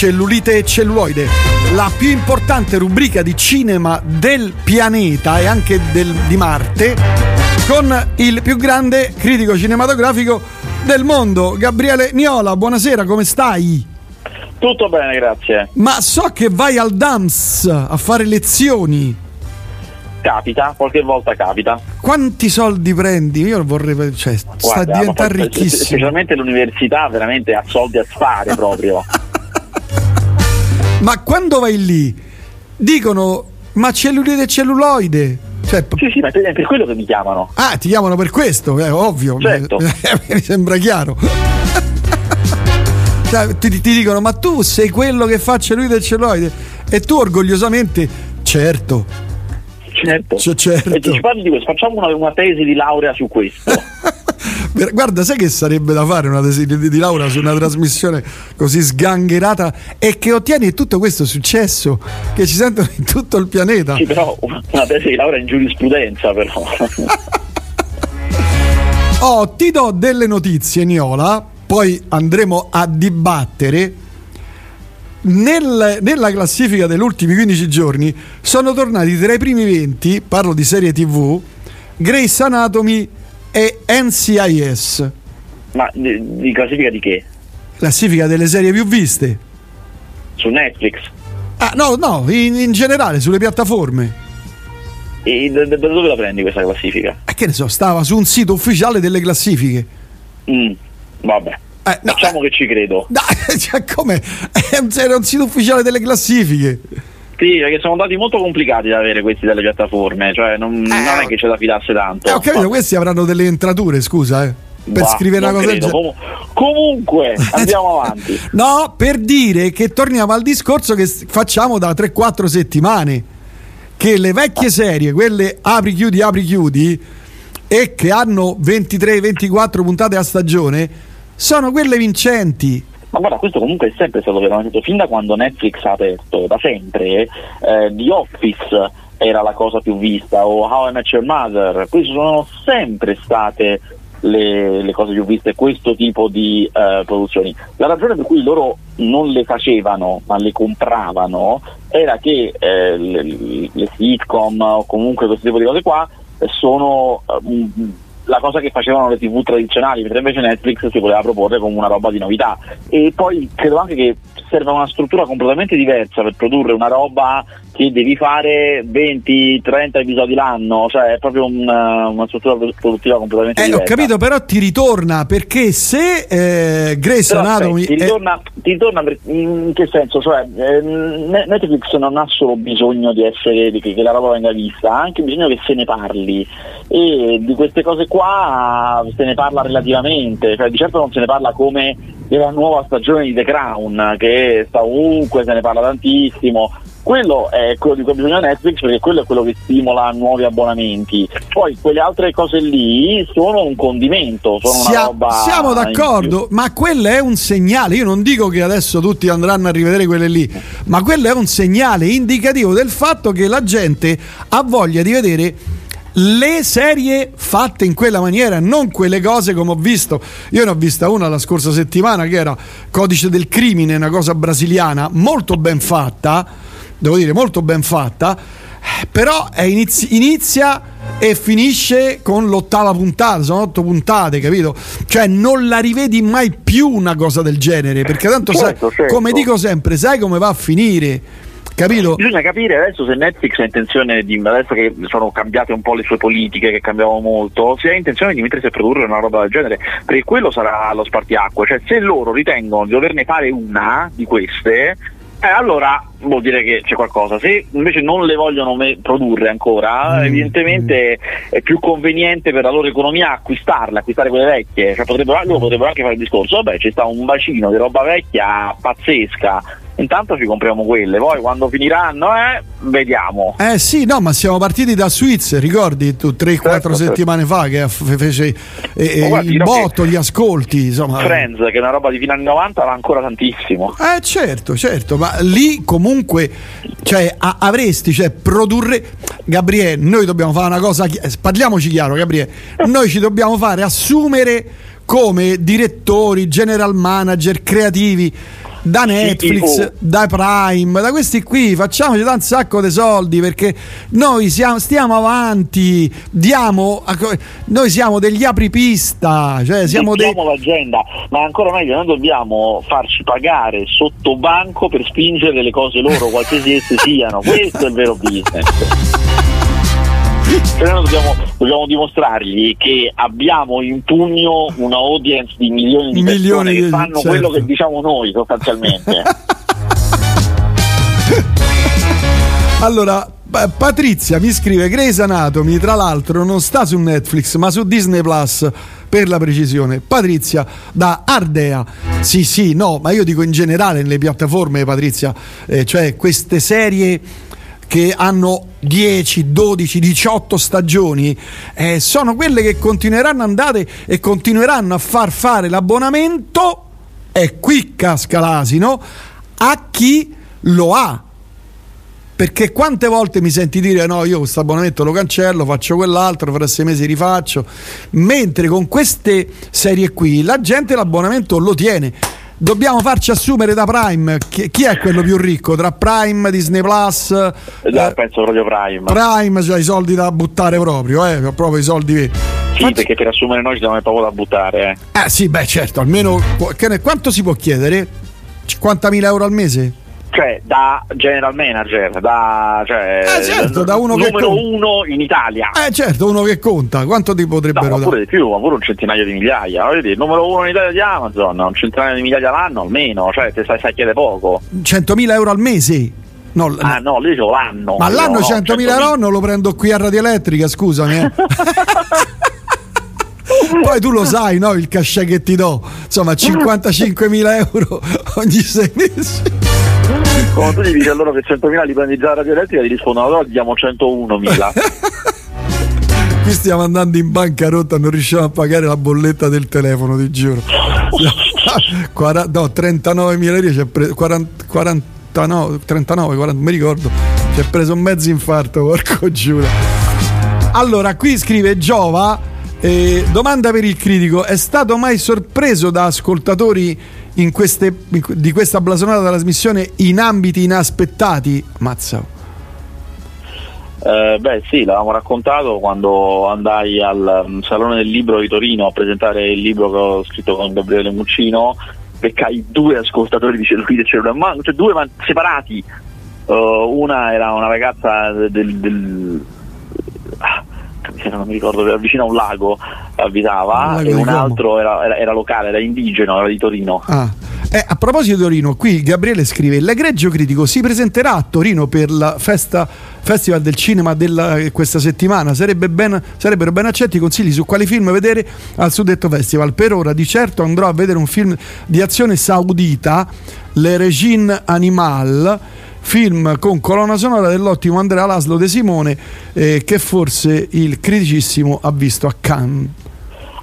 Cellulite e celluloide, la più importante rubrica di cinema del pianeta e anche del, di Marte, con il più grande critico cinematografico del mondo, Gabriele Niola. Buonasera, come stai? Tutto bene, grazie. Ma so che vai al DAMS a fare lezioni. Capita, qualche volta capita. Quanti soldi prendi? Io vorrei, cioè, sta Guarda, a diventare ma poi- ricchissimo. Specialmente l'università veramente ha soldi a sfare proprio. Ma quando vai lì, dicono, ma cellulite e celluloide. Cioè, sì, sì, ma è per quello che mi chiamano. ah, ti chiamano per questo, è ovvio. Certo. Mi sembra chiaro. Cioè, ti, ti dicono, ma tu sei quello che fa cellulite e celluloide. E tu orgogliosamente, certo. Certo. Cioè, certo. E ci parli di questo, facciamo una, una tesi di laurea su questo. Guarda, sai che sarebbe da fare una tesi di, laurea su una trasmissione così sgangherata e che ottieni tutto questo successo che ci sentono in tutto il pianeta? Sì, però una tesi di laurea in giurisprudenza, però. Oh, ti do delle notizie, Niola, poi andremo a dibattere. Nel- nella classifica degli ultimi 15 giorni sono tornati tra i primi 20, parlo di serie TV, Grace Anatomy e NCIS, Ma di, di classifica di che? classifica delle serie più viste. Su Netflix? Ah, no, no, in, in generale sulle piattaforme. E da, da dove la prendi questa classifica? E che ne so, stava su un sito ufficiale delle classifiche. Mm, vabbè. Eh, no, Facciamo che ci credo. Dai, cioè, come? Era un sito ufficiale delle classifiche. Sì, perché sono dati molto complicati da avere questi dalle piattaforme, cioè non, non è che ce la fidasse tanto. Eh, ho capito, questi avranno delle entrature, scusa, eh. Per Bah, scrivere una cosa del credo. genere. Comu- comunque, andiamo avanti. No, per dire che torniamo al discorso che s- facciamo da 3-4 settimane. Che le vecchie serie, quelle apri chiudi apri chiudi e che hanno 23-24 puntate a stagione, sono quelle vincenti. Ma guarda, questo comunque è sempre stato senso, fin da quando Netflix ha aperto, da sempre, eh, The Office era la cosa più vista, o How I Met Your Mother, queste sono sempre state le, le cose più viste, questo tipo di eh, produzioni. La ragione per cui loro non le facevano, ma le compravano, era che eh, le, le sitcom o comunque questo tipo di cose qua sono eh, la cosa che facevano le tv tradizionali, mentre invece Netflix si voleva proporre come una roba di novità. E poi credo anche che serva una struttura completamente diversa per produrre una roba che devi fare 20-30 episodi l'anno, cioè è proprio una, una struttura produttiva completamente Eh, ho diversa. capito, però ti ritorna perché se eh, Grace Anatomy. ti, è- ritorna, ti ritorna per- in che senso? Cioè, Ne- Netflix non ha solo bisogno di essere di che, che la roba venga vista, ha anche bisogno che se ne parli e di queste cose qua se ne parla relativamente, cioè di certo non se ne parla come della nuova stagione di The Crown che sta ovunque, se ne parla tantissimo. Quello è quello di cui ha bisogno Netflix perché quello è quello che stimola nuovi abbonamenti. Poi quelle altre cose lì sono un condimento, sono una Sia- roba. siamo d'accordo, ma quello è un segnale. Io non dico che adesso tutti andranno a rivedere quelle lì, ma quello è un segnale indicativo del fatto che la gente ha voglia di vedere le serie fatte in quella maniera, non quelle cose come ho visto. Io ne ho vista una la scorsa settimana che era Codice del crimine, una cosa brasiliana, molto ben fatta, devo dire molto ben fatta, però inizi- inizia e finisce con l'ottava puntata, sono otto puntate, capito? Cioè non la rivedi mai più una cosa del genere, perché tanto Certo, sai, certo. come dico sempre, sai come va a finire, capito? Bisogna capire adesso se Netflix ha intenzione di, adesso che sono cambiate un po' le sue politiche, che cambiavano molto, se ha intenzione di mettersi a produrre una roba del genere, perché quello sarà lo spartiacque, cioè se loro ritengono di doverne fare una di queste, eh, allora vuol dire che c'è qualcosa, se invece non le vogliono me- produrre ancora, Mm, evidentemente è più conveniente per la loro economia acquistarle, acquistare quelle vecchie, cioè potrebbero, loro potrebbero anche fare il discorso, vabbè ci sta un bacino di roba vecchia pazzesca, intanto ci compriamo quelle, poi quando finiranno, eh, vediamo. Eh sì, no, ma siamo partiti da Suiz, ricordi tu 3-4 Certo, certo. settimane fa che fe- fece eh, guarda, il botto, gli ascolti, insomma. Friends, che è una roba di fine anni 90, va ancora tantissimo. Eh certo, certo, ma lì comunque cioè, a- avresti, cioè produrre Gabriele, noi dobbiamo fare una cosa, chi- eh, parliamoci chiaro Gabriele, noi ci dobbiamo fare assumere come direttori, general manager, creativi da Netflix, CEO. da Prime, da questi qui, facciamoci da un sacco di soldi perché noi siamo, stiamo avanti, diamo, noi siamo degli apripista, cioè siamo dei... L'agenda, ma ancora meglio, noi dobbiamo farci pagare sotto banco per spingere le cose loro, qualsiasi esse siano. Questo è il vero business. Cioè noi dobbiamo, dobbiamo dimostrargli che abbiamo in pugno una audience di milioni di Milioni persone che fanno certo. quello che diciamo noi sostanzialmente. Allora, pa- Patrizia mi scrive Grey's Anatomy, tra l'altro non sta su Netflix, ma su Disney Plus per la precisione. Patrizia da Ardea. Sì, sì, no, ma io dico in generale nelle piattaforme, Patrizia, eh, cioè queste serie che hanno 10, 12, 18 stagioni eh, sono quelle che continueranno ad andare e continueranno a far fare l'abbonamento e qui casca l'asino a chi lo ha. Perché quante volte mi senti dire no io questo abbonamento lo cancello faccio quell'altro fra sei mesi rifaccio. Mentre con queste serie qui la gente l'abbonamento lo tiene dobbiamo farci assumere da Prime chi, chi è quello più ricco tra Prime, Disney Plus Esatto, eh, penso proprio Prime. Prime c'ha i soldi da buttare proprio eh, proprio i soldi. Sì, Facci- perché per assumere noi ci diamo poco da buttare. Eh. eh sì beh certo almeno quanto si può chiedere? 50.000 euro al mese? Cioè, da general manager, da cioè, Eh, certo, da uno che numero con- uno in Italia. Eh certo, uno che conta, quanto ti No, potrebbero ma dare? pure di più, ma pure un centinaio di migliaia. Voglio dire, numero uno in Italia di Amazon, un centinaio di migliaia l'anno almeno, cioè te stai, stai a chiedere poco. 100.000 euro al mese? No, Ah no, lì dicevo l'anno. ma l'anno No, no, 100.000 euro non lo prendo qui a Radio Elettrica, scusami. eh. Poi tu lo sai, no? Il cachet che ti do, insomma, 55.000 euro ogni sei mesi. Quando tu gli dici a loro che 100.000 li prendi già a Radio Elettrica, ti rispondono allora diamo 101.000. Qui stiamo andando in bancarotta, non riusciamo a pagare la bolletta del telefono, ti giuro. No, 39.000 euro, ci ha preso 40 49, 39, 40, mi ricordo, ci ha preso un mezzo infarto, porco giuro. Allora, qui scrive Giova, eh, domanda per il critico, è stato mai sorpreso da ascoltatori in queste- di questa blasonata trasmissione in ambiti inaspettati? Mazza. Eh, beh sì, l'avevamo raccontato quando andai al mm, Salone del Libro di Torino a presentare il libro che ho scritto con Gabriele Muccino, beccai due ascoltatori di cellulite e cellulare, ma cioè due ma separati. Eh, una era una ragazza del... del ah, non mi ricordo, era vicino a un lago abitava Un lago e un altro era, era- era locale, era indigeno, era di Torino. Ah. Eh, a proposito di Torino, qui Gabriele scrive: L'egregio critico si presenterà a Torino per la festa, Festival del Cinema della, questa settimana. Sarebbe ben- sarebbero ben accetti i consigli su quali film vedere al suddetto festival. Per ora, di certo, andrò a vedere un film di azione saudita, Le Regine Animal. Film con colonna sonora dell'ottimo Andrea Laslo De Simone, eh, che forse il criticissimo ha visto a Cannes.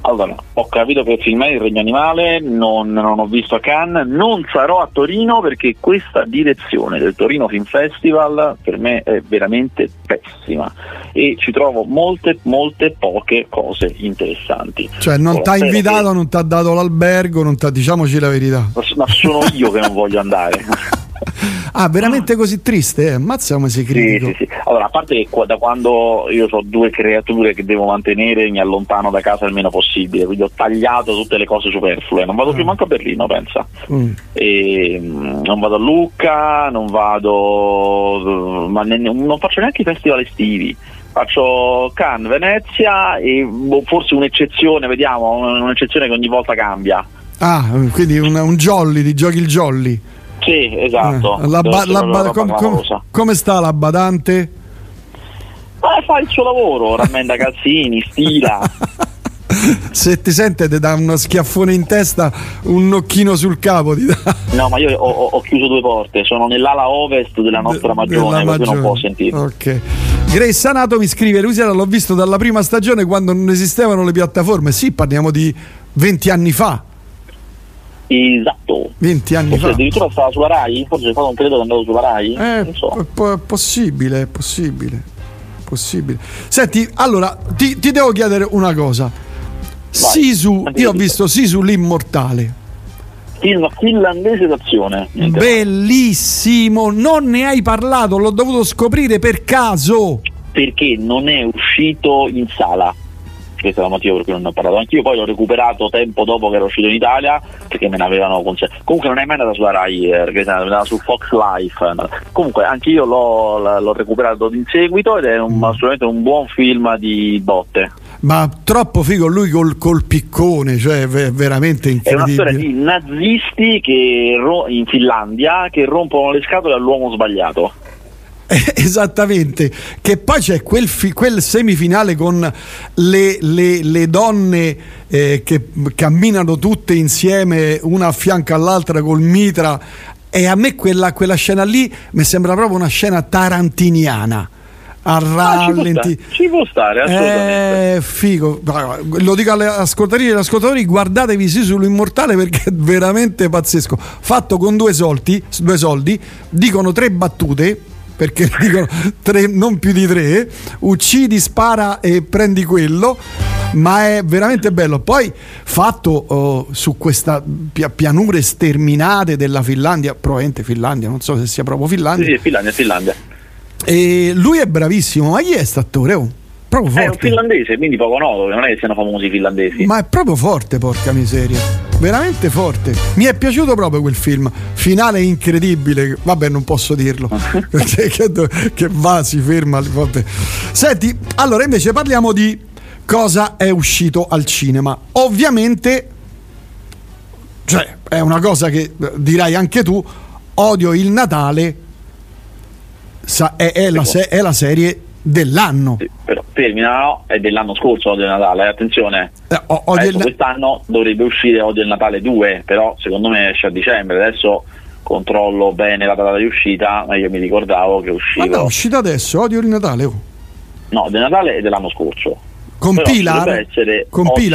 Allora, ho capito che filmare il regno animale, non, non ho visto a Cannes, non sarò a Torino perché questa direzione del Torino Film Festival per me è veramente pessima e ci trovo molte, molte poche cose interessanti. Cioè, non ti ha invitato, che- non ti ha dato l'albergo, non t'ha- diciamoci la verità. Ma sono io che non voglio andare. Ah, veramente così triste? Eh? Mazza come sei Sì, critico. sì, sì. Allora, a parte che da quando io ho due creature che devo mantenere, mi allontano da casa il meno possibile, quindi ho tagliato tutte le cose superflue. Non vado più manco a Berlino, pensa. Mm. E, mm, non vado a Lucca, non vado, ma ne- non faccio neanche i festival estivi. Faccio Cannes, Venezia e boh, forse un'eccezione, vediamo, un'eccezione che ogni volta cambia. Ah, quindi un, un jolly, ti giochi il jolly. Sì, esatto. Eh, la ba- la ba- com- com- come sta la badante? Eh, fa il suo lavoro, rammenda calzini, stila. Se ti sente ti dà uno schiaffone in testa, un nocchino sul capo ti dà. No, ma io ho, ho- chiuso due porte, sono nell'ala ovest della nostra De- magione, della non può sentire. Ok. Grace Anato mi scrive, Luciana l'ho visto dalla prima stagione quando non esistevano le piattaforme. Sì, parliamo di 20 anni fa. Esatto. 20 anni Forse fa. addirittura stava sulla Rai, forse è stato un periodo che è andato sulla Rai, Eh, non so. è possibile, è possibile. Possibile. Senti, allora ti, ti devo chiedere una cosa. Sisu, Anche io ho visto Sisu l'immortale. Film finlandese d'azione. Bellissimo, non ne hai parlato, l'ho dovuto scoprire per caso. Perché non è uscito in sala questo è il motivo per cui non ne ho parlato anch'io, poi l'ho recuperato tempo dopo che era uscito in Italia perché me ne avevano concesso. Comunque non è mai andato sulla Rai, eh, perché è andata su Fox Life. Comunque anch'io l'ho, l'ho recuperato in seguito ed è un, assolutamente un buon film di botte. Ma troppo figo lui col, col piccone, cioè veramente incredibile. È una storia di nazisti che, in Finlandia che rompono le scatole all'uomo sbagliato. Esattamente, che poi c'è quel, fi- quel semifinale con le, le, le donne eh, che camminano tutte insieme, una a fianco all'altra col mitra, e a me quella, quella scena lì mi sembra proprio una scena tarantiniana a rallenti. Ah, ci, può stare, assolutamente. Eh, figo. Lo dico alle ascoltatrici e agli ascoltatori, guardatevi sì sull'immortale perché è veramente pazzesco. Fatto con due soldi, due soldi dicono tre battute perché dicono tre, non più di tre, uccidi, spara e prendi quello, ma è veramente bello. Poi fatto oh, su queste pianure sterminate della Finlandia, probabilmente Finlandia, non so se sia proprio Finlandia. Sì, sì Finlandia, Finlandia. E lui è bravissimo, ma chi è quest'attore? Oh? Proprio forte. È un finlandese, quindi poco noto, non è che siano famosi i finlandesi. Ma è proprio forte, porca miseria. Veramente forte. Mi è piaciuto proprio quel film. Finale incredibile. Vabbè, non posso dirlo. che, che va, si ferma. Vabbè. Senti, allora invece parliamo di cosa è uscito al cinema. Ovviamente, cioè, è una cosa che dirai anche tu. Odio il Natale. È, è, la, è la serie dell'anno. Sì, però termina no, è dell'anno scorso Odio il Natale, eh, attenzione. Eh, o, adesso, il... Quest'anno dovrebbe uscire Odio il Natale 2, però secondo me esce a dicembre, adesso controllo bene la data di uscita, ma io mi ricordavo che usciva. Ma no, è uscita adesso, Odio il Natale. Oh. No, del Natale è dell'anno scorso. Con Pilar?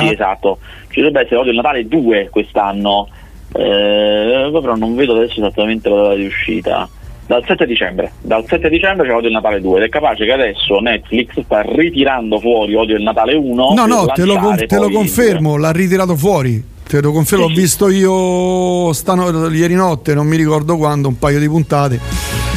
Sì, esatto. Ci dovrebbe essere Odio il Natale 2 quest'anno. Eh, però non vedo adesso esattamente la data di uscita dal 7 dicembre. Dal 7 dicembre c'è Odio il Natale 2 ed è capace che adesso Netflix sta ritirando fuori Odio il Natale 1. No, no, te lo, te lo confermo, l'ha ritirato fuori. Te lo confermo, sì. ho visto io stano, ieri notte, non mi ricordo quando, un paio di puntate.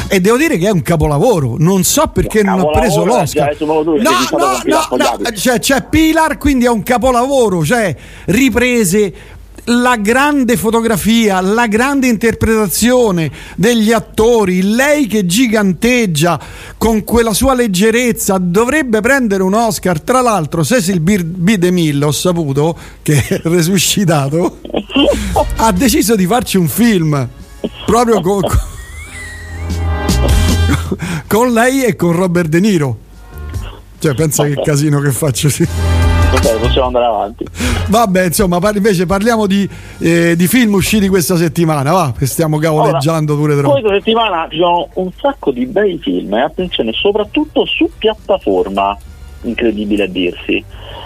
E devo dire che è un capolavoro. Non so perché non ha preso l'Oscar. No, no, no, no, cioè, c'è Pilar, quindi è un capolavoro. Cioè, riprese, la grande fotografia, la grande interpretazione degli attori, lei che giganteggia con quella sua leggerezza, dovrebbe prendere un Oscar. Tra l'altro, Cecil B. DeMille, ho saputo che è resuscitato, ha deciso di farci un film proprio con, con lei e con Robert De Niro. Cioè, pensa che casino che faccio, sì ok, possiamo andare avanti. Vabbè, insomma, par- invece parliamo di, eh, di, film usciti questa settimana, va, che stiamo cavoleggiando allora, pure troppo. Questa settimana ci sono un sacco di bei film, e eh, attenzione, soprattutto su piattaforma, incredibile a dirsi.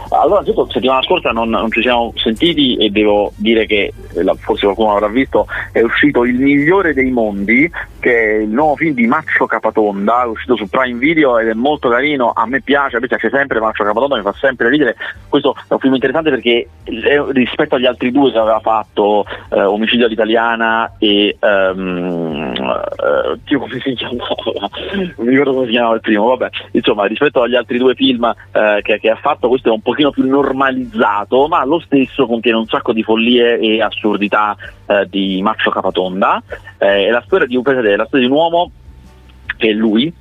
Allora, la settimana scorsa non, non, ci siamo sentiti e devo dire che, eh, forse qualcuno l'avrà visto, è uscito Il migliore dei mondi, che è il nuovo film di Maccio Capatonda, è uscito su Prime Video ed è molto carino, a me piace, a me piace sempre Maccio Capatonda, mi fa sempre ridere. Questo è un film interessante perché rispetto agli altri due che aveva fatto, eh, Omicidio all'italiana e um, uh, come si chiamava? non mi ricordo come si chiamava il primo, vabbè, insomma, rispetto agli altri due film uh, che, che ha fatto, questo è un po' pochino più normalizzato, ma lo stesso contiene un sacco di follie e assurdità eh, di Maccio Capatonda. Eh, è la storia di un, è la storia di un uomo che è lui,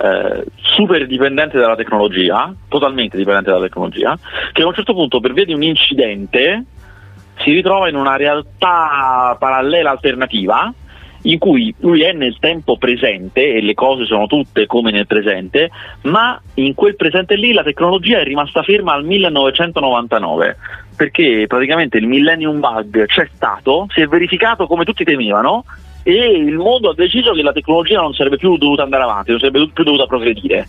eh, super dipendente dalla tecnologia, totalmente dipendente dalla tecnologia, che a un certo punto per via di un incidente si ritrova in una realtà parallela alternativa in cui lui è nel tempo presente e le cose sono tutte come nel presente, ma in quel presente lì la tecnologia è rimasta ferma al 1999 perché praticamente il millennium bug c'è stato, si è verificato come tutti temevano e il mondo ha deciso che la tecnologia non sarebbe più dovuta andare avanti, non sarebbe più dovuta progredire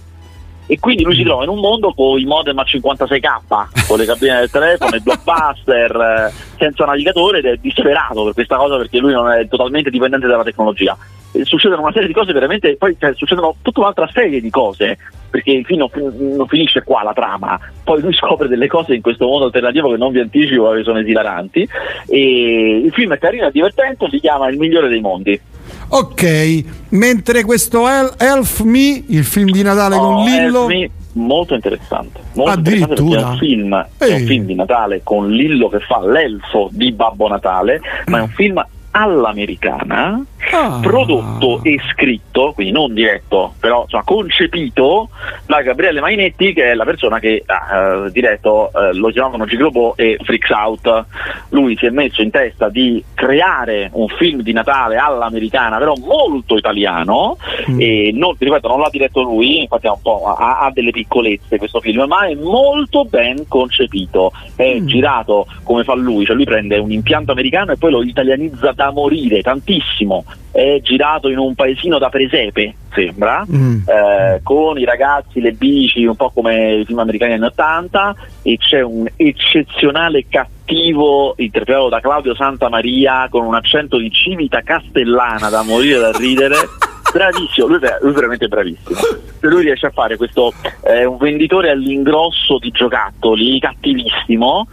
e quindi lui si trova in un mondo con i modem a 56k, con le cabine del telefono, il blockbuster, eh, senza navigatore ed è disperato per questa cosa perché lui non è totalmente dipendente dalla tecnologia. eh, succedono una serie di cose veramente, poi cioè, succedono tutta un'altra serie di cose, perché il film non, finisce qua la trama, poi lui scopre delle cose in questo mondo alternativo che non vi anticipo che sono esilaranti e il film è carino e divertente, si chiama Il migliore dei mondi. Ok, mentre questo El- Elf Me, il film di Natale oh, con Lillo... Molto interessante. Molto Addirittura. Interessante è un, film, è un film di Natale con Lillo che fa l'elfo di Babbo Natale, ma è un film all'americana, ah. prodotto e scritto, quindi non diretto, però insomma, concepito da Gabriele Mainetti, che è la persona che ha uh, diretto, uh, lo chiamavano Giglobo e Freaks Out. Lui si è messo in testa di creare un film di Natale all'americana, però molto italiano, mm. e non, ripeto, non l'ha diretto lui, infatti ha, ha, ha, delle piccolezze questo film, ma è molto ben concepito, è mm. girato come fa lui, cioè lui prende un impianto americano e poi lo italianizza da morire tantissimo. È girato in un paesino da presepe, sembra, mm. eh, con i ragazzi, le bici, un po' come i film americani anni 80 e c'è un eccezionale cattivo interpretato da Claudio Santamaria con un accento di civita castellana da morire da ridere. bravissimo, lui, è veramente bravissimo. Lui riesce a fare questo eh, un venditore all'ingrosso di giocattoli cattivissimo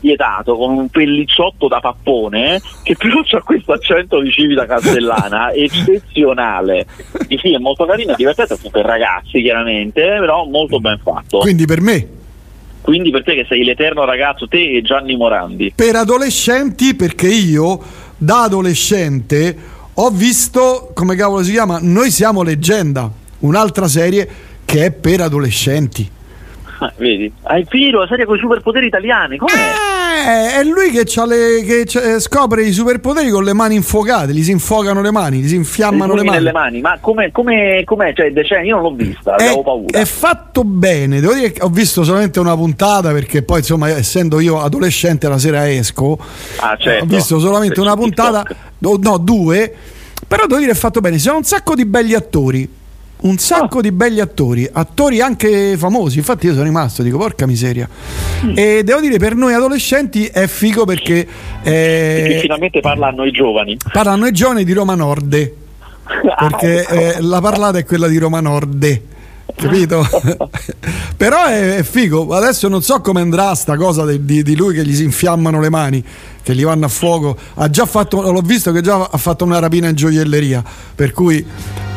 vietato con un pellicciotto da pappone che però ha questo accento di civita castellana eccezionale. Il film è molto carino, divertente per ragazzi chiaramente però molto ben fatto. Quindi per me? Quindi per te che sei l'eterno ragazzo te e Gianni Morandi. Per adolescenti perché io da adolescente ho visto come cavolo si chiama Noi siamo leggenda un'altra serie che è per adolescenti Ah, vedi? Hai finito la serie con i superpoteri italiani, com'è? Eh, è lui che, le, che scopre i superpoteri con le mani infuocate, gli si infuocano le mani, gli si infiammano le mani. nelle mani, ma com'è, com'è, com'è? Cioè, decenni, io non l'ho vista, è, avevo paura. È fatto bene, devo dire che ho visto solamente una puntata perché poi insomma essendo io adolescente la sera esco, ah, certo. ho visto solamente una puntata, no due, però devo dire è fatto bene, ci sono un sacco di belli attori un sacco oh. di belli attori, attori anche famosi. Infatti, io sono rimasto, dico, porca miseria. Mm. E devo dire, per noi adolescenti è figo perché. Eh, perché finalmente parlano i giovani. Parlano i giovani di Roma Nord. Perché eh, la parlata è quella di Roma Nord capito? Però è, è, figo. Adesso non so come andrà sta cosa di, di, di, lui che gli si infiammano le mani, che gli vanno a fuoco. Ha già fatto, l'ho visto che già ha fatto una rapina in gioielleria. Per cui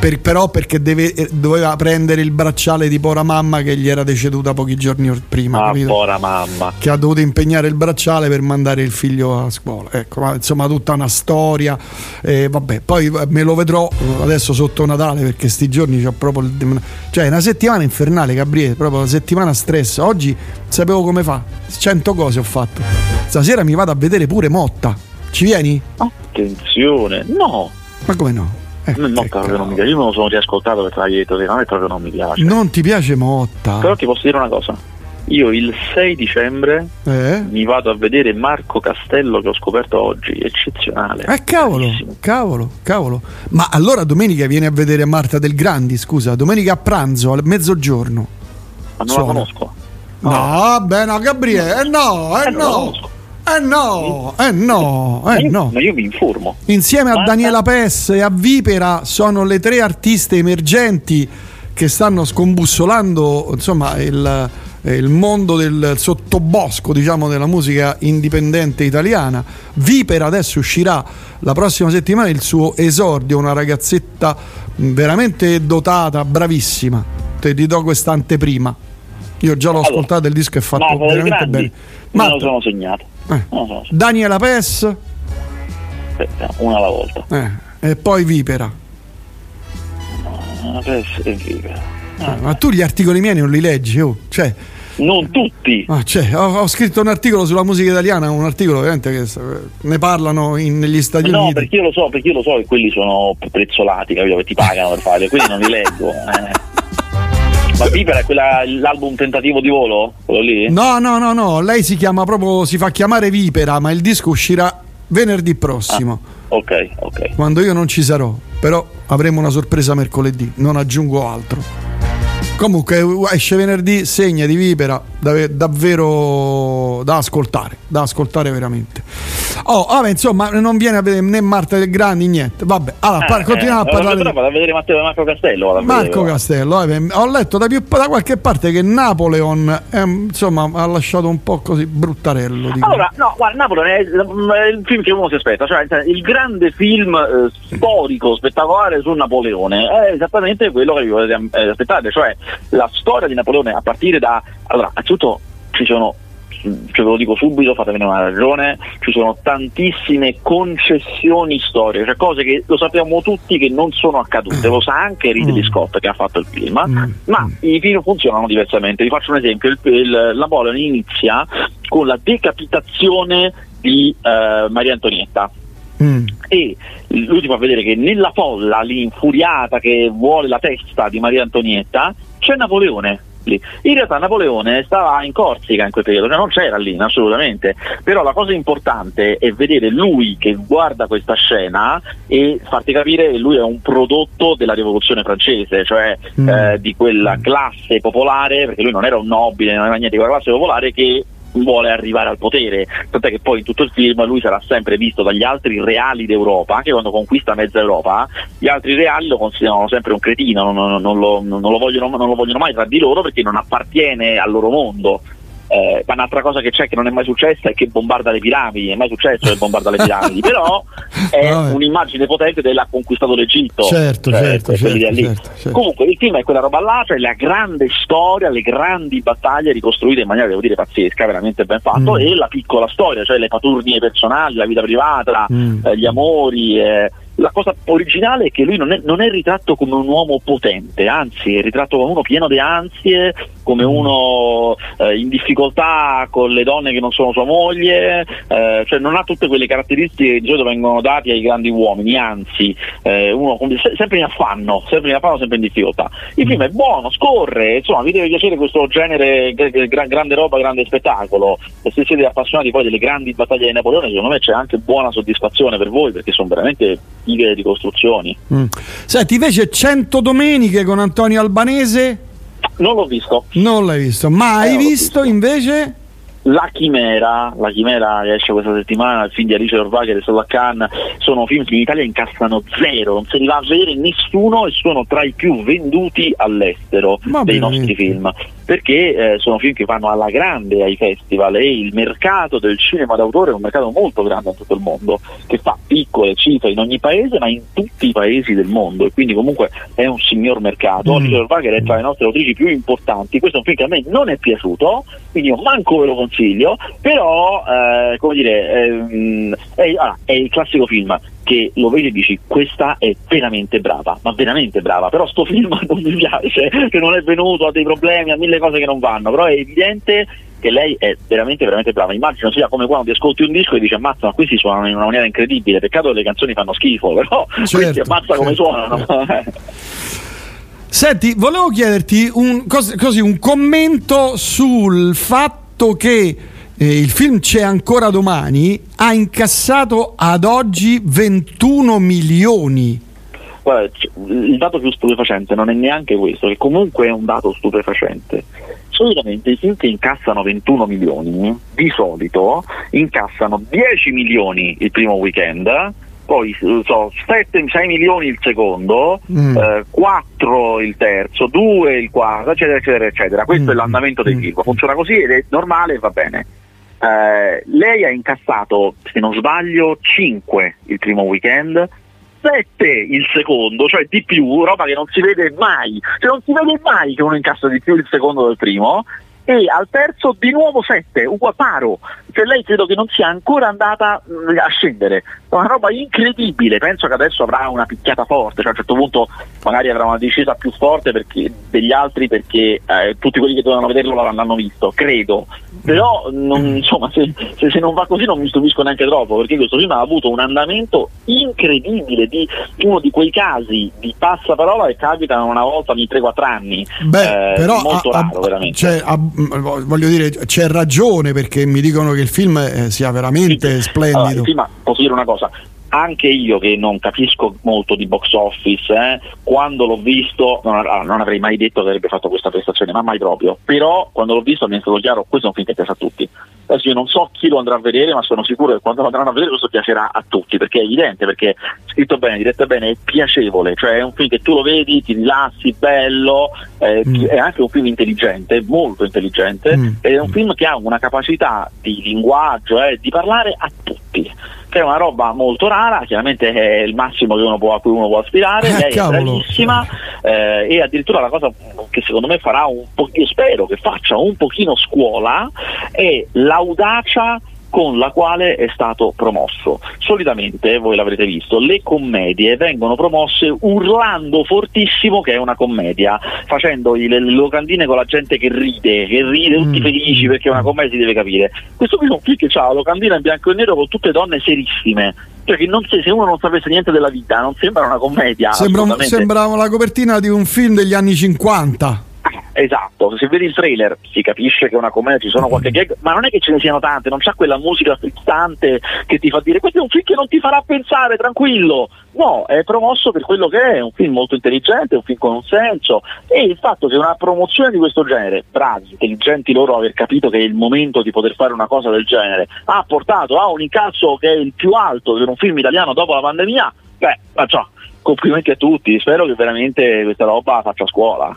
per, però perché deve, eh, doveva prendere il bracciale di Pora Mamma che gli era deceduta pochi giorni prima. Ah, Pora Mamma. Che ha dovuto impegnare il bracciale per mandare il figlio a scuola. Ecco, insomma, tutta una storia. Eh, vabbè, poi eh, me lo vedrò adesso sotto Natale perché sti giorni c'ho proprio il. Cioè, una settimana infernale, Gabriele, proprio una settimana stress. Oggi sapevo come fa. Cento cose ho fatto. Stasera mi vado a vedere pure Motta. Ci vieni? Attenzione, no. Ma come no? Eh, no, proprio non mi piace. Io me lo sono riascoltato per che non è proprio non mi piace. Non ti piace Motta? Però ti posso dire una cosa. Io il 6 dicembre eh? mi vado a vedere Marco Castello che ho scoperto oggi, eccezionale. Eh cavolo, bellissimo. cavolo, cavolo. Ma allora domenica vieni a vedere Marta del Grandi, scusa, domenica a pranzo, al mezzogiorno. Ma non Suona. la conosco. No, no beh no, Gabriele, eh no, eh, eh no. Eh no, eh no, eh no. Ma io mi informo. Insieme a Daniela Pes e a Vipera sono le tre artiste emergenti che stanno scombussolando insomma, il, il mondo del sottobosco diciamo, della musica indipendente italiana. Vipera adesso uscirà la prossima settimana il suo esordio, una ragazzetta veramente dotata, bravissima. Te ti do questa anteprima. Io già l'ho allora, ascoltato, il disco è fatto veramente bene. Ma lo sono segnato. Eh. So. Daniela Pes. Aspetta, una alla volta. Eh. E poi Vipera. Uh, Pes e Vipera. Ah, ma tu gli articoli miei non li leggi, oh. Cioè, non tutti. Ah, cioè, ho, ho, scritto un articolo sulla musica italiana, un articolo veramente che ne parlano in, negli Stati no, Uniti. No, perché io lo so, perché io lo so che quelli sono prezzolati, capito? Che ti pagano per fare, quindi non li leggo. Eh. Ma Vipera è quella, l'album Tentativo di volo? Quello lì? No, no, no, no, lei si chiama proprio, si fa chiamare Vipera, ma il disco uscirà venerdì prossimo. Ah, ok, ok. Quando io non ci sarò, però avremo una sorpresa mercoledì, non aggiungo altro. Comunque esce venerdì, segna di Vipera, davvero da ascoltare, da ascoltare veramente. Oh, vabbè, insomma, non viene a vedere né Marta del Grandi, niente. Vabbè, allora, par- Eh, continuiamo eh, a parlare. Vado a vedere Matteo Marco Castello. Marco vedere. Castello, eh, ho letto da, più, da qualche parte che Napoleon ehm, insomma ha lasciato un po' così bruttarello. dico. Allora, no, guarda, Napoli è, è il film che uno si aspetta, cioè il grande film eh, storico, spettacolare su Napoleone, è esattamente quello che vi potete eh, aspettare, cioè la storia di Napoleone a partire da... Allora, anzitutto ci sono, ve lo dico subito, fatemi una ragione, ci sono tantissime concessioni storiche, cioè cose che lo sappiamo tutti che non sono accadute, lo sa anche Ridley Mm. Scott che ha fatto il film, Mm. ma i film funzionano diversamente. Vi faccio un esempio, il, il Napoleon inizia con la decapitazione di eh, Maria Antonietta Mm. e lui ti fa vedere che nella folla lì infuriata che vuole la testa di Maria Antonietta c'è Napoleone lì. In realtà Napoleone stava in Corsica in quel periodo, cioè non c'era lì assolutamente, però la cosa importante è vedere lui che guarda questa scena e farti capire che lui è un prodotto della rivoluzione francese, cioè Mm. eh, di quella classe popolare, perché lui non era un nobile, non era niente di quella classe popolare che vuole arrivare al potere, tant'è che poi in tutto il film lui sarà sempre visto dagli altri reali d'Europa, anche quando conquista mezza Europa, gli altri reali lo considerano sempre un cretino, non, non- non lo, lo vogliono, non lo vogliono mai tra di loro perché non appartiene al loro mondo. Eh, ma un'altra cosa che c'è che non è mai successa è che bombarda le piramidi, è mai successo che bombarda le piramidi, però è Vabbè. un'immagine potente dell'ha conquistato l'Egitto. Certo, Cioè, certo, certo, certo, certo. Comunque il film è quella roba là, cioè la grande storia, le grandi battaglie ricostruite in maniera, devo dire, pazzesca, veramente ben fatto, Mm. e la piccola storia, cioè le paturnie personali, la vita privata, Mm. eh, gli amori. eh. La cosa originale è che lui non è, non è ritratto come un uomo potente, anzi è ritratto come uno pieno di ansie, come uno eh, in difficoltà con le donne che non sono sua moglie, eh, cioè non ha tutte quelle caratteristiche che di solito vengono date ai grandi uomini, anzi eh, uno sempre in affanno, sempre in affanno, sempre in difficoltà. Il film è buono, scorre, insomma vi deve piacere questo genere, gra- grande roba, grande spettacolo, e se siete appassionati poi delle grandi battaglie di Napoleone secondo me c'è anche buona soddisfazione per voi perché sono veramente fighe ricostruzioni. Mm. Senti, invece 100 domeniche con Antonio Albanese Non l'ho visto. non l'hai visto, ma Eh, hai visto visto. invece? La Chimera, la Chimera che esce questa settimana, il film di Alice Orvacher e Sola Khan, sono film che in Italia incassano zero, non se li va a vedere nessuno e sono tra i più venduti all'estero Ma dei veramente? nostri film, perché eh, sono film che vanno alla grande ai festival e il mercato del cinema d'autore è un mercato molto grande in tutto il mondo, che fa piccole cifre in ogni paese ma in tutti i paesi del mondo e quindi comunque è un signor mercato. Mm. Alice Orvacher è tra le nostre autrici più importanti, questo è un film che a me non è piaciuto, quindi io manco ve lo consiglio, però eh, come dire, ehm, è, allora, è il classico film che lo vedi e dici questa è veramente brava, ma veramente brava, però sto film non mi piace, che non è venuto, ha dei problemi, ha mille cose che non vanno, però è evidente che lei è veramente veramente brava. Immagino sia come quando ti ascolti un disco e dici ammazza, ma questi suonano in una maniera incredibile, peccato che le canzoni fanno schifo, però questi Certo, ammazza come certo, suonano. Senti, volevo chiederti un, cos- così, un commento sul fatto che eh, il film C'è ancora domani ha incassato ad oggi 21 milioni. Guarda, il dato più stupefacente non è neanche questo, che comunque è un dato stupefacente. Solitamente i film che incassano 21 milioni, di solito incassano 10 milioni il primo weekend, poi so, 7-6 milioni il secondo, Mm. eh, 4 il terzo, 2 il quarto, eccetera, eccetera, eccetera. Questo Mm. è l'andamento del Mm. film. Funziona così ed è normale e va bene. Eh, lei ha incassato, se non sbaglio, 5 il primo weekend, 7 il secondo, cioè di più, roba che non si vede mai, cioè non si vede mai che uno incassa di più il secondo del primo, e al terzo di nuovo 7, uguale paro, cioè lei credo che non sia ancora andata mh, a scendere, è una roba incredibile, penso che adesso avrà una picchiata forte, cioè a un certo punto magari avrà una discesa più forte perché- degli altri perché eh, tutti quelli che dovevano vederlo l'hanno visto, credo, però non- insomma se, se- se non va così non mi stupisco neanche troppo perché questo film ha avuto un andamento incredibile di uno di quei casi di passaparola che capitano una volta ogni 3-4 anni. Beh, Eh, però molto ha- raro ha- veramente. cioè, mh, voglio dire, c'è ragione perché mi dicono che il film eh, sia veramente Allora, splendido. sì, ma posso dire una cosa anche io che non capisco molto di box office, eh, quando l'ho visto non, non, avrei mai detto che avrebbe fatto questa prestazione, ma mai proprio. Però quando l'ho visto mi è stato chiaro, questo è un film che piace a tutti. Adesso io non so chi lo andrà a vedere, ma sono sicuro che quando lo andranno a vedere questo piacerà a tutti, perché è evidente, perché scritto bene, diretto bene, è piacevole, cioè è un film che tu lo vedi, ti rilassi, bello, eh, mm. è anche un film intelligente, molto intelligente, mm. è un film che ha una capacità di linguaggio, eh, di parlare a tutti che è una roba molto rara, chiaramente è il massimo uno può, a cui uno può aspirare, eh, lei è bravissima eh, e addirittura la cosa che secondo me farà un po', io spero che faccia un pochino scuola è l'audacia con la quale è stato promosso. Solitamente, voi l'avrete visto, le commedie vengono promosse urlando fortissimo che è una commedia, facendo le, locandine con la gente che ride, che ride tutti mm. felici perché è una commedia si deve capire. Questo qui è un film che ha la locandina in bianco e nero con tutte donne serissime. Cioè che non, se uno non sapesse niente della vita, non sembra una commedia. Sembra, sembra la copertina di un film degli anni 50. Esatto, se vedi il trailer si capisce che è una commedia, ci sono qualche gag, ma non è che ce ne siano tante, non c'è quella musica frizzante che ti fa dire questo è un film che non ti farà pensare, tranquillo. No, è promosso per quello che è, un film molto intelligente, un film con un senso e il fatto che una promozione di questo genere, bravi, intelligenti loro aver capito che è il momento di poter fare una cosa del genere, ha portato a un incasso che è il più alto per un film italiano dopo la pandemia, beh, ciao, complimenti a tutti, spero che veramente questa roba faccia scuola.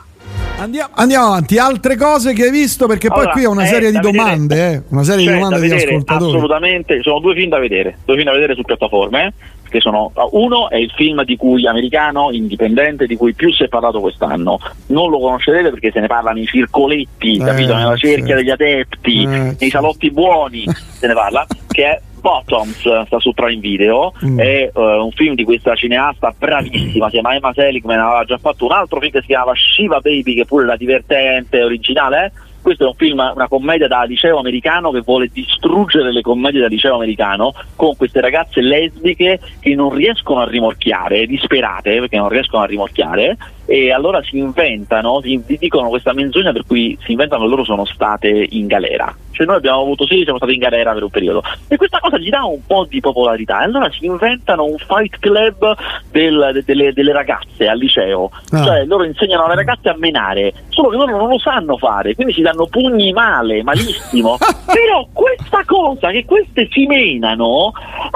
Andiamo, andiamo, avanti, altre cose che hai visto? Perché allora, poi qui ho una serie di domande, eh, una serie di domande di ascoltatori. Assolutamente, sono due film da vedere, due film da vedere su piattaforme, che sono uno è il film di cui americano indipendente di cui più si è parlato quest'anno. Non lo conoscerete perché se ne parla nei circoletti, eh, capito, nella cerchia degli adepti, eh, nei salotti buoni, se ne parla, che è Bottoms sta su Prime Video, mm. è uh, un film di questa cineasta bravissima, si chiama Emma Seligman, aveva già fatto un altro film che si chiamava Shiva Baby che pure era divertente, originale, eh? questo è un film, una commedia da liceo americano che vuole distruggere le commedie da liceo americano con queste ragazze lesbiche che non riescono a rimorchiare, disperate perché non riescono a rimorchiare e allora si inventano, si dicono questa menzogna per cui si inventano che loro sono state in galera. Cioè noi abbiamo avuto sì, siamo stati in galera per un periodo. E questa cosa gli dà un po' di popolarità. E allora si inventano un fight club del, de, delle, delle, ragazze al liceo, ah. cioè loro insegnano alle ragazze a menare, solo che loro non lo sanno fare, quindi si danno pugni male, malissimo, però questa cosa che queste si menano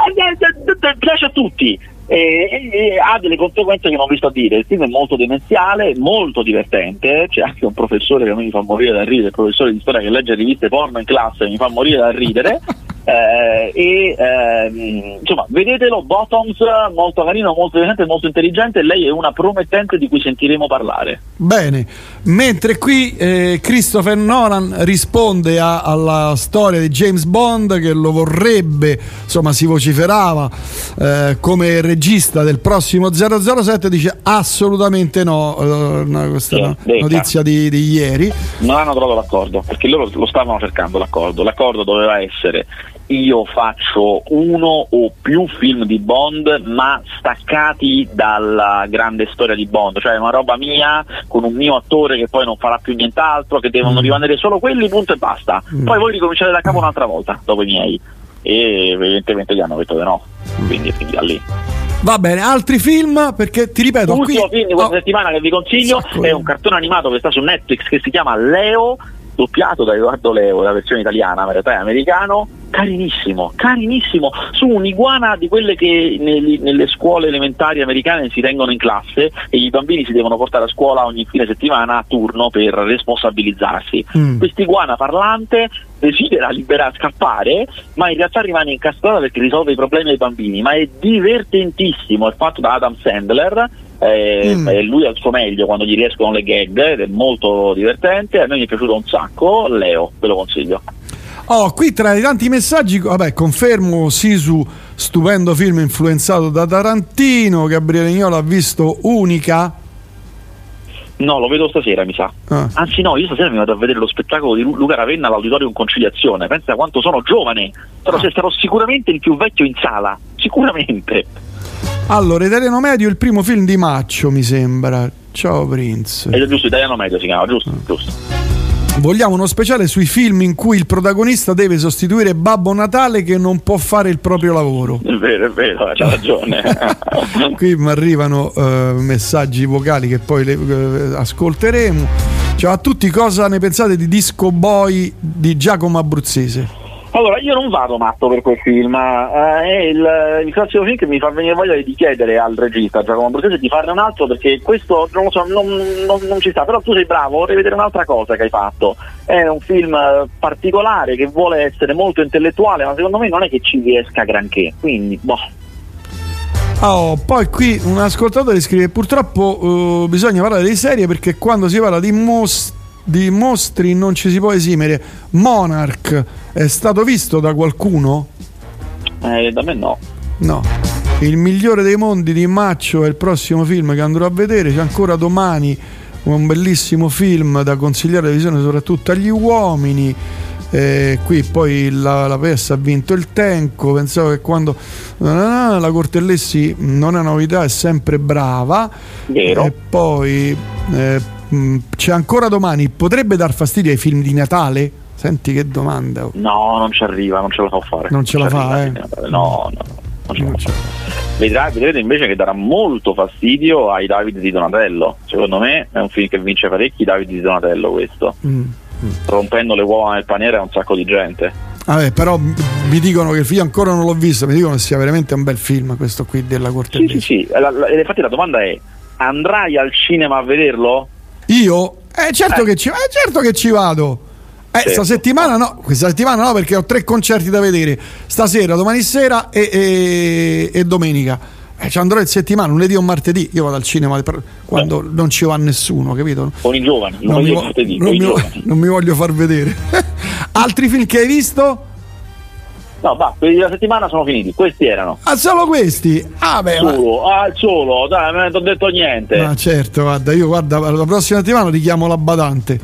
eh, piace a tutti e, e, ha delle conseguenze che non vi sto a dire. Il film è molto demenziale, molto divertente. C'è anche un professore che a me mi fa morire da ridere, il professore di storia che legge riviste porno in classe mi fa morire da ridere. Eh, e eh, insomma vedetelo Bottoms molto carino molto divertente molto intelligente lei è una promettente di cui sentiremo parlare bene mentre qui eh, Christopher Nolan risponde a, alla storia di James Bond che lo vorrebbe insomma si vociferava eh, come regista del prossimo 007 dice assolutamente no eh, questa sì, no, notizia di, di ieri non hanno trovato l'accordo perché loro lo stavano cercando l'accordo l'accordo doveva essere io faccio uno o più film di Bond ma staccati dalla grande storia di Bond, cioè una roba mia con un mio attore che poi non farà più nient'altro, che devono mm. rimanere solo quelli, punto e basta. Mm. Poi voi ricominciate da capo un'altra volta, dopo i miei. E evidentemente gli hanno detto di no, quindi quindi da lì. Va bene, altri film perché ti ripeto. L'ultimo qui... film di questa oh. settimana che vi consiglio è un cartone animato che sta su Netflix che si chiama Leo doppiato da Edoardo Leo, la versione italiana, ma in realtà è americano, carinissimo, carinissimo, su un'iguana di quelle che nelle, nelle scuole elementari americane si tengono in classe e i bambini si devono portare a scuola ogni fine settimana a turno per responsabilizzarsi. Mm. Quest'iguana parlante desidera liberare, scappare, ma in realtà rimane incastrata perché risolve i problemi dei bambini, ma è divertentissimo, è fatto da Adam Sandler eh, mm. lui al suo meglio quando gli riescono le gag ed è molto divertente a me mi è piaciuto un sacco Leo ve lo consiglio Oh, qui tra i tanti messaggi, vabbè, confermo Sisu, stupendo film influenzato da Tarantino, Gabriele Gnolo ha visto Unica. No, lo vedo stasera, mi sa. Ah. Anzi, no, io stasera mi vado a vedere lo spettacolo di Luca Ravenna all'Auditorium Conciliazione. Pensa quanto sono giovane. Sarò, ah. sarò sicuramente il più vecchio in sala. Sicuramente. Allora, Italiano Medio è il primo film di Maccio, mi sembra. Ciao Prince. È giusto, Italiano Medio si chiama, giusto? Ah. giusto. Vogliamo uno speciale sui film in cui il protagonista deve sostituire Babbo Natale che non può fare il proprio lavoro. È vero, è vero, c'ha ragione. Qui mi arrivano uh, messaggi vocali che poi le, uh, ascolteremo. Ciao a tutti, cosa ne pensate di Disco Boy di Giacomo Abruzzese? Allora, io non vado matto per quel film, eh, è il, il, classico film che mi fa venire voglia di chiedere al regista Giacomo Abruzzese di farne un altro perché questo non lo so, non, non, non, ci sta, però tu sei bravo, vorrei vedere un'altra cosa che hai fatto. È un film particolare che vuole essere molto intellettuale, ma secondo me non è che ci riesca granché, quindi boh. Oh, poi qui un ascoltatore scrive purtroppo uh, bisogna parlare di serie perché quando si parla di mostri di mostri non ci si può esimere. Monarch è stato visto da qualcuno? Eh, da me no. No. Il migliore dei mondi di Maccio è il prossimo film che andrò a vedere. C'è ancora domani un bellissimo film da consigliare alla visione soprattutto agli uomini. Eh, qui poi la, la PS ha vinto il Tenco. Pensavo che quando la Cortellessi non è novità, è sempre brava. Vero. E poi eh, Mm, c'è ancora domani, potrebbe dar fastidio ai film di Natale? Senti che domanda. No, non ci arriva, non ce la fa fare. Non ce non la fa, eh? No, no, non ce la fa. Vedrà, vedrete invece che darà molto fastidio ai David di Donatello. Secondo me è un film che vince parecchi David di Donatello questo. Mm. Mm. Rompendo le uova nel paniere a un sacco di gente. Vabbè, però mi dicono che il film ancora non l'ho visto, mi dicono che sia veramente un bel film questo qui della Corte Sì, sì, sì. La, la, infatti la domanda è: andrai al cinema a vederlo? Io? Eh certo, eh. Che, ci, eh, certo che ci vado. Eh, certo. sta settimana no, questa settimana no perché ho tre concerti da vedere. Stasera, domani sera e, e, e domenica. Eh, ci andrò il settimana, lunedì o martedì. Io vado al cinema quando eh. non ci va nessuno, capito? Con i giovani, non, mi, martedì, non, mi, non mi voglio far vedere. Altri film che hai visto? No, va, quelli della settimana sono finiti, questi erano. Ah, solo questi? Ah, beh, solo, ma... ah, solo, dai, non ho detto niente. Ma certo, guarda, io guarda, la prossima settimana ti chiamo la badante.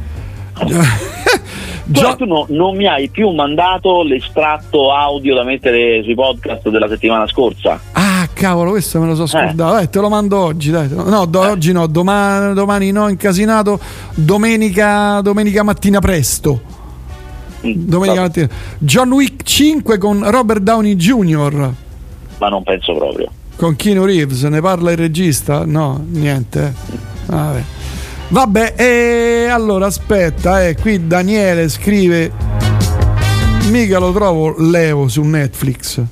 Gio- tu no, non mi hai più mandato l'estratto audio da mettere sui podcast della settimana scorsa. Ah, cavolo, questo me lo so scordato. Eh. Eh, te lo mando oggi, dai. No, do, eh. oggi no, domani, domani no, incasinato. Domenica, domenica mattina presto. Domenica mattina. John Wick 5 con Robert Downey Jr. Ma non penso proprio. Con Keanu Reeves, ne parla il regista? No, niente. Vabbè. Vabbè, e allora aspetta, eh, qui Daniele scrive mica lo trovo Leo su Netflix.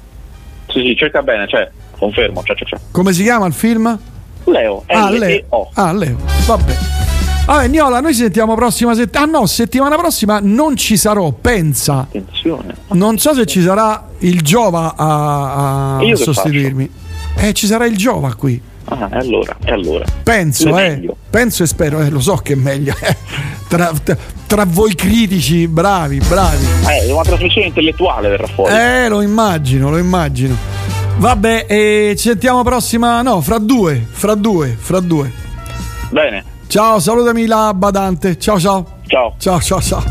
Sì, sì, cerca bene, cioè, confermo, c'è, c'è, c'è. Come si chiama il film? Leo. Ah, Leo. Ah, Leo. Vabbè. Vabbè, Niola, noi ci sentiamo prossima settimana. Ah no, settimana prossima non ci sarò, pensa. Attenzione. Non so se ci sarà il Giova a, a sostituirmi. Eh, ci sarà il Giova qui. Ah, e allora, e allora. Penso, eh, penso e spero, eh, lo so che è meglio. Eh. Tra, tra, tra, voi critici, bravi, bravi. Eh, una trasmissione intellettuale verrà fuori. Eh, lo immagino, lo immagino. Vabbè, e ci sentiamo prossima, no, fra due, fra due, fra due. Bene. Ciao, salutami la badante. Ciao ciao. Ciao. Ciao ciao ciao.